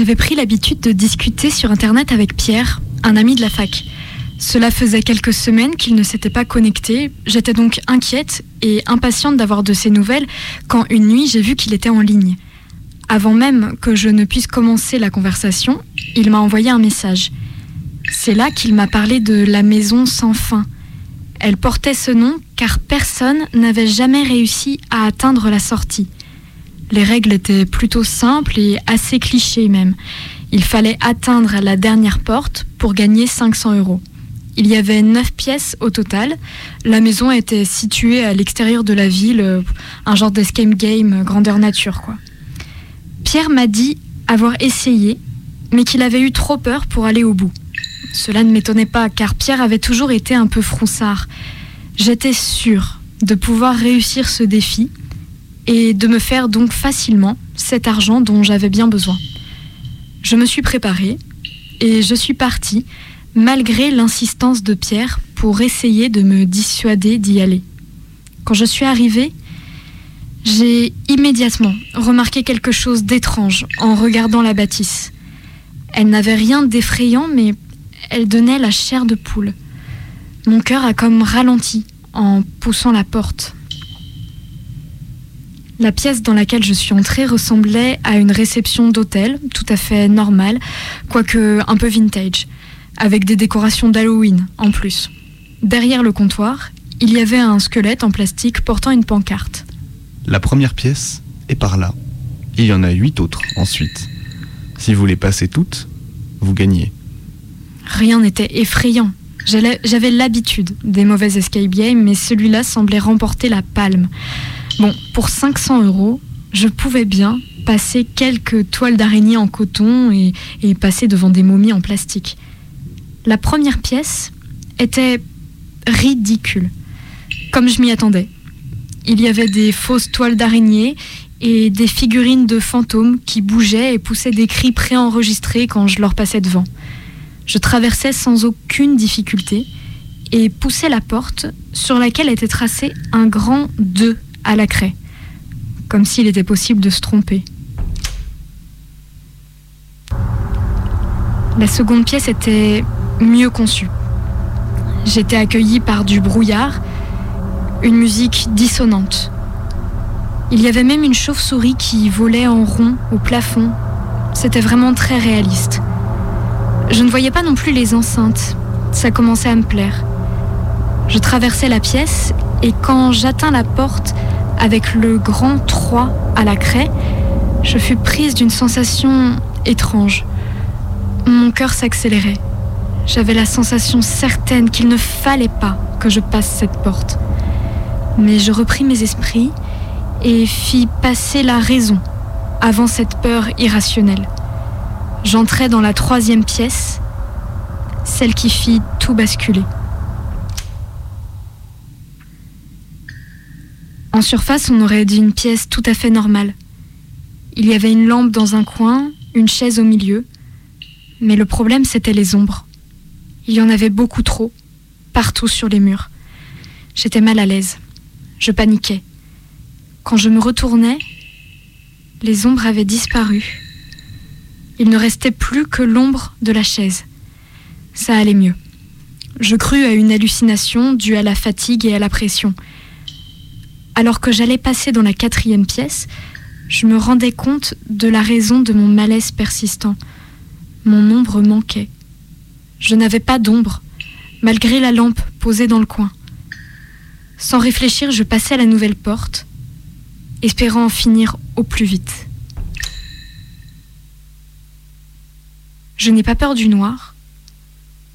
J'avais pris l'habitude de discuter sur Internet avec Pierre, un ami de la fac. Cela faisait quelques semaines qu'il ne s'était pas connecté. J'étais donc inquiète et impatiente d'avoir de ses nouvelles quand une nuit j'ai vu qu'il était en ligne. Avant même que je ne puisse commencer la conversation, il m'a envoyé un message. C'est là qu'il m'a parlé de la maison sans fin. Elle portait ce nom car personne n'avait jamais réussi à atteindre la sortie. Les règles étaient plutôt simples et assez clichés même. Il fallait atteindre la dernière porte pour gagner 500 euros. Il y avait 9 pièces au total. La maison était située à l'extérieur de la ville, euh, un genre d'escape game grandeur nature quoi. Pierre m'a dit avoir essayé, mais qu'il avait eu trop peur pour aller au bout. Cela ne m'étonnait pas, car Pierre avait toujours été un peu froussard. J'étais sûre de pouvoir réussir ce défi et de me faire donc facilement cet argent dont j'avais bien besoin. Je me suis préparée et je suis partie, malgré l'insistance de Pierre, pour essayer de me dissuader d'y aller. Quand je suis arrivée, j'ai immédiatement remarqué quelque chose d'étrange en regardant la bâtisse. Elle n'avait rien d'effrayant, mais elle donnait la chair de poule. Mon cœur a comme ralenti en poussant la porte. La pièce dans laquelle je suis entrée ressemblait à une réception d'hôtel, tout à fait normale, quoique un peu vintage, avec des décorations d'Halloween en plus. Derrière le comptoir, il y avait un squelette en plastique portant une pancarte. la première pièce est par là. Il y en a huit autres ensuite. Si vous les passez toutes, vous gagnez. Rien n'était effrayant. J'avais l'habitude des mauvais escape games, mais celui-là semblait remporter la palme. Bon, pour 500 euros, je pouvais bien passer quelques toiles d'araignée en coton et, passer devant des momies en plastique. La première pièce était ridicule, comme je m'y attendais. Il y avait des fausses toiles d'araignée et des figurines de fantômes qui bougeaient et poussaient des cris préenregistrés quand je leur passais devant. Je traversais sans aucune difficulté et poussais la porte sur laquelle était tracé un grand 2 à la craie, comme s'il était possible de se tromper. La seconde pièce était mieux conçue. J'étais accueillie par du brouillard une musique dissonante. Il y avait même une chauve-souris qui volait en rond au plafond. C'était vraiment très réaliste. Je ne voyais pas non plus les enceintes. Ça commençait à me plaire. Je traversais la pièce et quand j'atteins la porte avec le grand 3 à la craie, je fus prise d'une sensation étrange. Mon cœur s'accélérait. J'avais la sensation certaine qu'il ne fallait pas que je passe cette porte. Mais je repris mes esprits et fis passer la raison avant cette peur irrationnelle. J'entrai dans la troisième pièce, celle qui fit tout basculer. En surface, on aurait dit une pièce tout à fait normale. Il y avait une lampe dans un coin, une chaise au milieu, mais le problème c'était les ombres. Il y en avait beaucoup trop, partout sur les murs. J'étais mal à l'aise. Je paniquais. Quand je me retournais, les ombres avaient disparu. Il ne restait plus que l'ombre de la chaise. Ça allait mieux. Je crus à une hallucination due à la fatigue et à la pression. Alors que j'allais passer dans la quatrième pièce, je me rendais compte de la raison de mon malaise persistant. Mon ombre manquait. Je n'avais pas d'ombre, malgré la lampe posée dans le coin. Sans réfléchir, je passai à la nouvelle porte, espérant en finir au plus vite. Je n'ai pas peur du noir,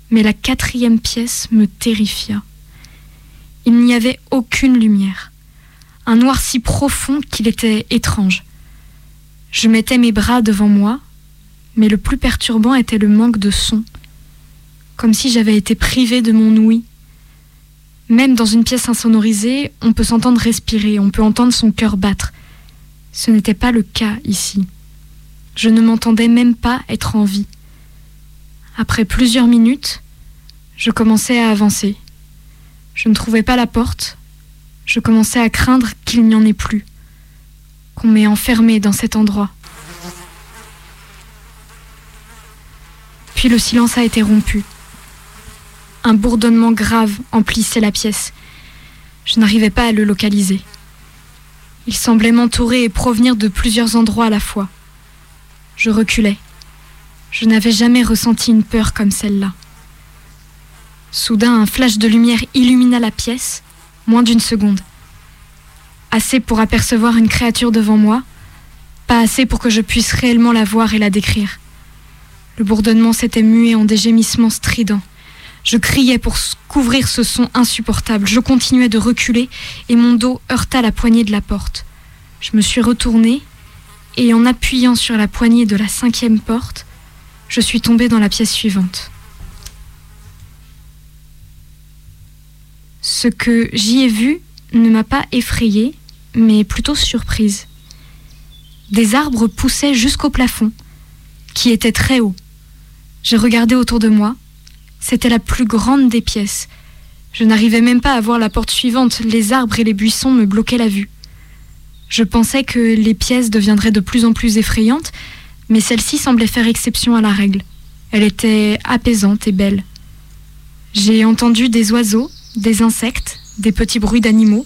mais la quatrième pièce me terrifia. Il n'y avait aucune lumière, un noir si profond qu'il était étrange. Je mettais mes bras devant moi, mais le plus perturbant était le manque de son, comme si j'avais été privée de mon ouïe. Même dans une pièce insonorisée, on peut s'entendre respirer, on peut entendre son cœur battre. Ce n'était pas le cas ici. Je ne m'entendais même pas être en vie. Après plusieurs minutes, je commençais à avancer. Je ne trouvais pas la porte. Je commençais à craindre qu'il n'y en ait plus, qu'on m'ait enfermé dans cet endroit. Puis le silence a été rompu. Un bourdonnement grave emplissait la pièce. Je n'arrivais pas à le localiser. Il semblait m'entourer et provenir de plusieurs endroits à la fois. Je reculais. Je n'avais jamais ressenti une peur comme celle-là. Soudain, un flash de lumière illumina la pièce, moins d'une seconde. Assez pour apercevoir une créature devant moi, pas assez pour que je puisse réellement la voir et la décrire. Le bourdonnement s'était mué en des gémissements stridents. Je criais pour couvrir ce son insupportable. Je continuais de reculer et mon dos heurta la poignée de la porte. Je me suis retournée et en appuyant sur la poignée de la cinquième porte, je suis tombée dans la pièce suivante. Ce que j'y ai vu ne m'a pas effrayée, mais plutôt surprise. Des arbres poussaient jusqu'au plafond, qui était très haut. J'ai regardé autour de moi. C'était la plus grande des pièces. Je n'arrivais même pas à voir la porte suivante. Les arbres et les buissons me bloquaient la vue. Je pensais que les pièces deviendraient de plus en plus effrayantes, mais celle-ci semblait faire exception à la règle. Elle était apaisante et belle. J'ai entendu des oiseaux, des insectes, des petits bruits d'animaux,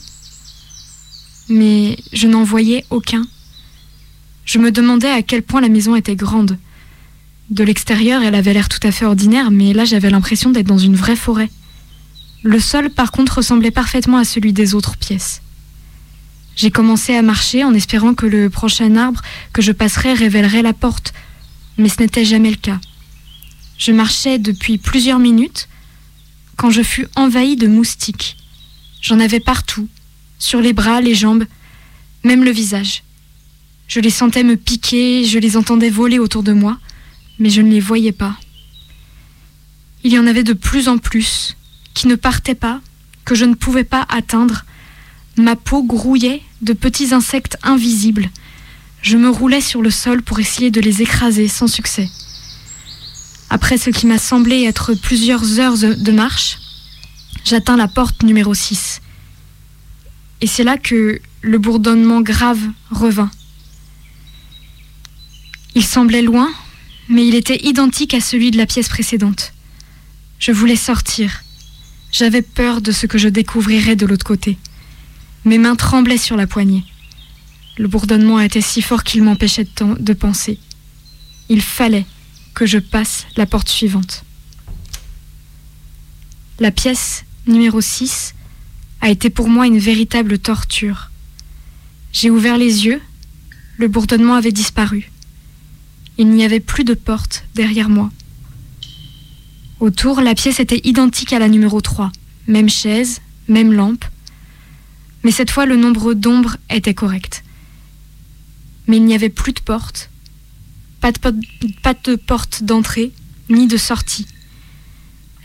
mais je n'en voyais aucun. Je me demandais à quel point la maison était grande. De l'extérieur, elle avait l'air tout à fait ordinaire, mais là j'avais l'impression d'être dans une vraie forêt. Le sol, par contre, ressemblait parfaitement à celui des autres pièces. J'ai commencé à marcher en espérant que le prochain arbre que je passerais révélerait la porte, mais ce n'était jamais le cas. Je marchais depuis plusieurs minutes quand je fus envahi de moustiques. J'en avais partout, sur les bras, les jambes, même le visage. Je les sentais me piquer, je les entendais voler autour de moi, mais je ne les voyais pas. Il y en avait de plus en plus, qui ne partaient pas, que je ne pouvais pas atteindre. Ma peau grouillait de petits insectes invisibles. Je me roulais sur le sol pour essayer de les écraser sans succès. Après ce qui m'a semblé être plusieurs heures de marche, j'atteins la porte numéro 6. Et c'est là que le bourdonnement grave revint. Il semblait loin, mais il était identique à celui de la pièce précédente. Je voulais sortir. J'avais peur de ce que je découvrirais de l'autre côté. Mes mains tremblaient sur la poignée. Le bourdonnement était si fort qu'il m'empêchait de, penser. Il fallait je passe la porte suivante. La pièce numéro 6 a été pour moi une véritable torture. J'ai ouvert les yeux, le bourdonnement avait disparu. Il n'y avait plus de porte derrière moi. Autour, la pièce était identique à la numéro 3. Même chaise, même lampe. Mais cette fois, le nombre d'ombres était correct. Mais il n'y avait plus de porte. Pas de, po- pas de porte d'entrée, ni de sortie.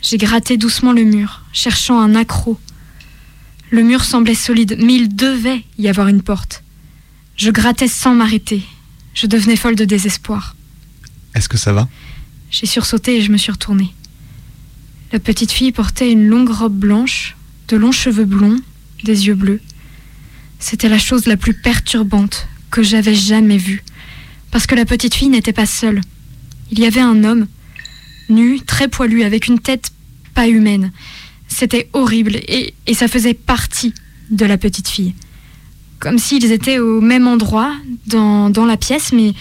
J'ai gratté doucement le mur, cherchant un accroc. Le mur semblait solide, mais il devait y avoir une porte. Je grattais sans m'arrêter. Je devenais folle de désespoir. Est-ce que ça va? J'ai sursauté et je me suis retournée. La petite fille portait une longue robe blanche, de longs cheveux blonds, des yeux bleus. C'était la chose la plus perturbante que j'avais jamais vue. Parce que la petite fille n'était pas seule. Il y avait un homme, nu, très poilu, avec une tête pas humaine. C'était horrible et, ça faisait partie de la petite fille. Comme s'ils étaient au même endroit dans, la pièce, mais,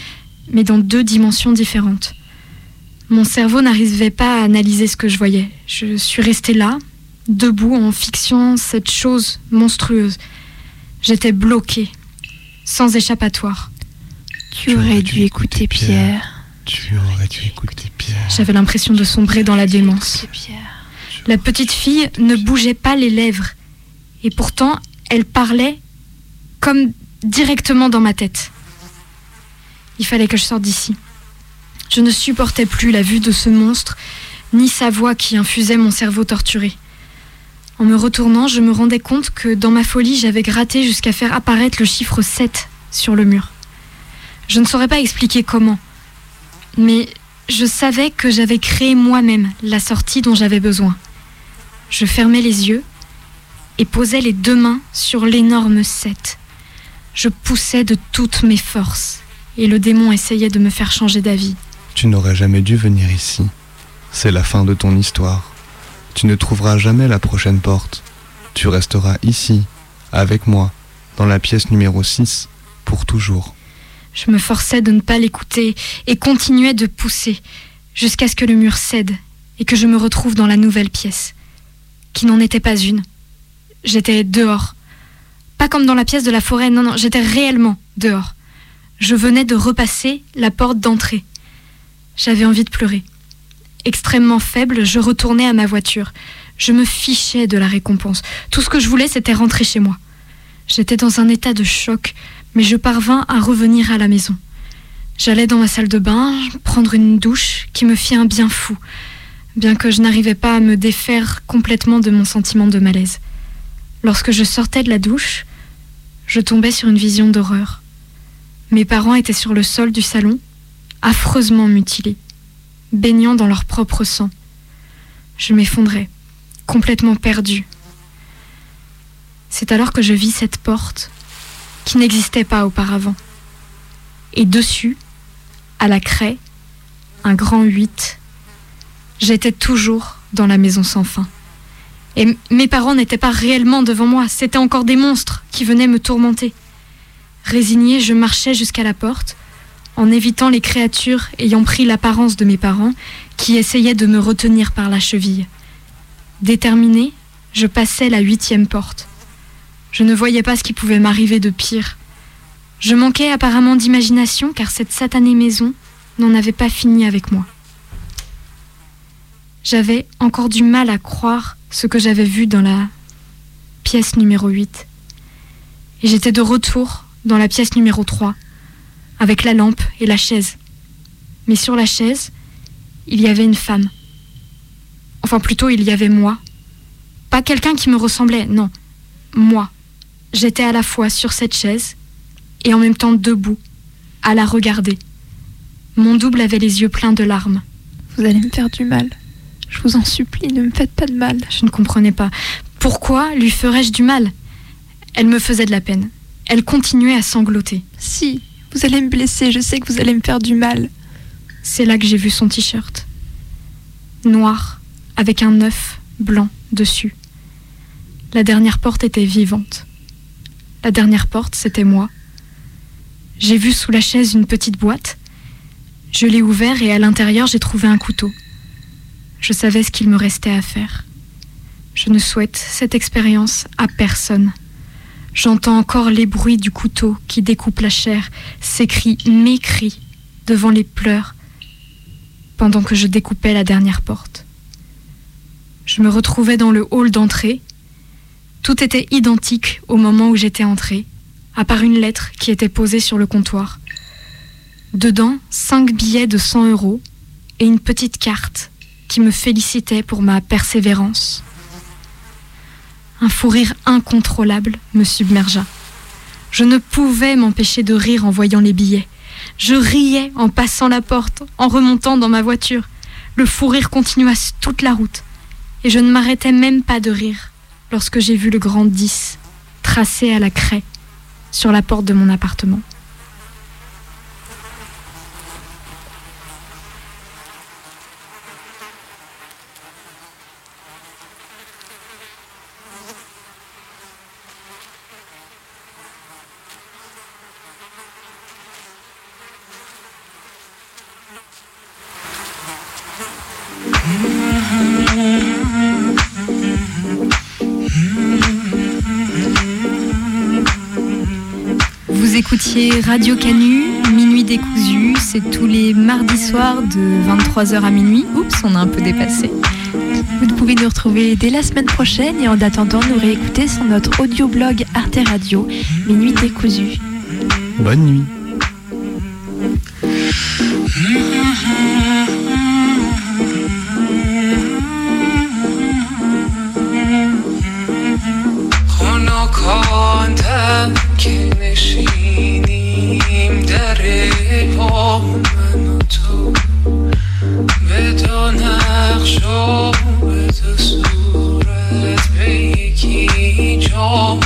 mais dans deux dimensions différentes. Mon cerveau n'arrivait pas à analyser ce que je voyais. Je suis restée là, debout, en fixant cette chose monstrueuse. J'étais bloquée, sans échappatoire. Tu aurais dû écouter Pierre. Tu aurais dû écouter Pierre. J'avais l'impression de sombrer dans la démence. La petite fille ne bougeait pas les lèvres. Et pourtant, elle parlait comme directement dans ma tête. Il fallait que je sorte d'ici. Je ne supportais plus la vue de ce monstre, ni sa voix qui infusait mon cerveau torturé. En me retournant, je me rendais compte que dans ma folie, j'avais gratté jusqu'à faire apparaître le chiffre 7 sur le mur. Je ne saurais pas expliquer comment, mais je savais que j'avais créé moi-même la sortie dont j'avais besoin. Je fermais les yeux et posais les deux mains sur l'énorme 7. Je poussais de toutes mes forces et le démon essayait de me faire changer d'avis. Tu n'aurais jamais dû venir ici. C'est la fin de ton histoire. Tu ne trouveras jamais la prochaine porte. Tu resteras ici, avec moi, dans la pièce numéro 6, pour toujours. Je me forçais de ne pas l'écouter et continuais de pousser jusqu'à ce que le mur cède et que je me retrouve dans la nouvelle pièce, qui n'en était pas une. J'étais dehors. Pas comme dans la pièce de la forêt, non, non, j'étais réellement dehors. Je venais de repasser la porte d'entrée. J'avais envie de pleurer. Extrêmement faible, je retournais à ma voiture. Je me fichais de la récompense. Tout ce que je voulais, c'était rentrer chez moi. J'étais dans un état de choc, mais je parvins à revenir à la maison. J'allais dans ma salle de bain, prendre une douche qui me fit un bien fou, bien que je n'arrivais pas à me défaire complètement de mon sentiment de malaise. Lorsque je sortais de la douche, je tombais sur une vision d'horreur. Mes parents étaient sur le sol du salon, affreusement mutilés, baignant dans leur propre sang. Je m'effondrais, complètement perdue. C'est alors que je vis cette porte qui n'existait pas auparavant. Et dessus, à la craie, un grand 8. J'étais toujours dans la maison sans fin. Et mes parents n'étaient pas réellement devant moi, c'étaient encore des monstres qui venaient me tourmenter. Résignée, je marchais jusqu'à la porte, en évitant les créatures ayant pris l'apparence de mes parents, qui essayaient de me retenir par la cheville. Déterminée, je passais la huitième porte. Je ne voyais pas ce qui pouvait m'arriver de pire. Je manquais apparemment d'imagination car cette satanée maison n'en avait pas fini avec moi. J'avais encore du mal à croire ce que j'avais vu dans la pièce numéro 8. Et j'étais de retour dans la pièce numéro 3, avec la lampe et la chaise. Mais sur la chaise, il y avait une femme. Enfin plutôt, il y avait moi. Pas quelqu'un qui me ressemblait, non. Moi. J'étais à la fois sur cette chaise et en même temps debout, à la regarder. Mon double avait les yeux pleins de larmes. Vous allez me faire du mal. Je vous en supplie, ne me faites pas de mal. Je ne comprenais pas. Pourquoi lui ferais-je du mal? Elle me faisait de la peine. Elle continuait à sangloter. Si, vous allez me blesser, je sais que vous allez me faire du mal. C'est là que j'ai vu son t-shirt. Noir, avec un œuf blanc dessus. La dernière porte était vivante. La dernière porte, c'était moi. J'ai vu sous la chaise une petite boîte. Je l'ai ouvert et à l'intérieur, j'ai trouvé un couteau. Je savais ce qu'il me restait à faire. Je ne souhaite cette expérience à personne. J'entends encore les bruits du couteau qui découpe la chair, ces cris, mes cris, devant les pleurs, pendant que je découpais la dernière porte. Je me retrouvais dans le hall d'entrée. Tout était identique au moment où j'étais entrée, à part une lettre qui était posée sur le comptoir. Dedans, cinq billets de 100 euros et une petite carte qui me félicitait pour ma persévérance. Un fou rire incontrôlable me submergea. Je ne pouvais m'empêcher de rire en voyant les billets. Je riais en passant la porte, en remontant dans ma voiture. Le fou rire continua toute la route. Et je ne m'arrêtais même pas de rire lorsque j'ai vu le grand 10 tracé à la craie sur la porte de mon appartement. Écoutiez Radio Canu, Minuit décousu, c'est tous les mardis soirs de 23h à minuit. Oups, on a un peu dépassé. Vous pouvez nous retrouver dès la semaine prochaine et en attendant nous réécouter sur notre audio-blog Arte Radio, Minuit décousu. Bonne nuit. که نشینیم در پا من و تو. به دو نقش و به دو صورت به یکی جا